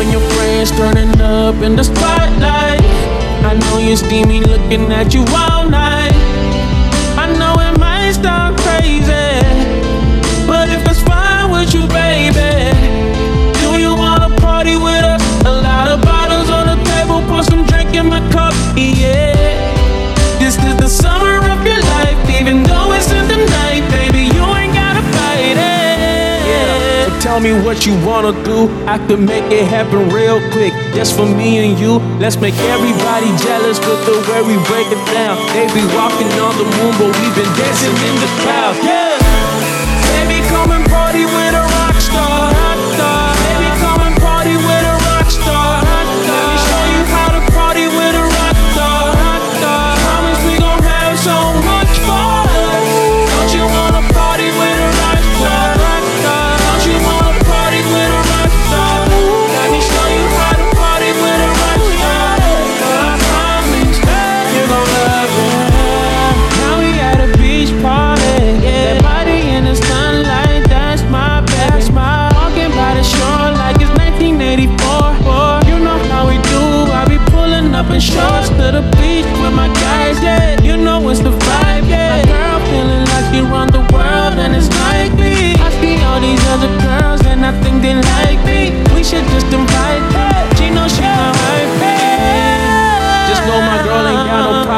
and your friends turning up in the spotlight. I know you see me looking at you all night. Tell me what you wanna do. I can make it happen real quick, just for me and you. Let's make everybody jealous with the way we break it down. They be walking on the moon, but we've been dancing in the clouds. Yeah.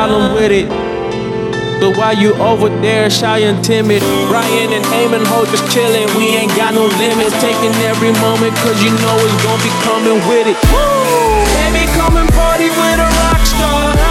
Problem with it. But while you over there shy and timid, Ryan and Eamon Ho just chillin'. We ain't got no limits, taking every moment, cause you know it's gonna be coming with it. Baby, come and party with a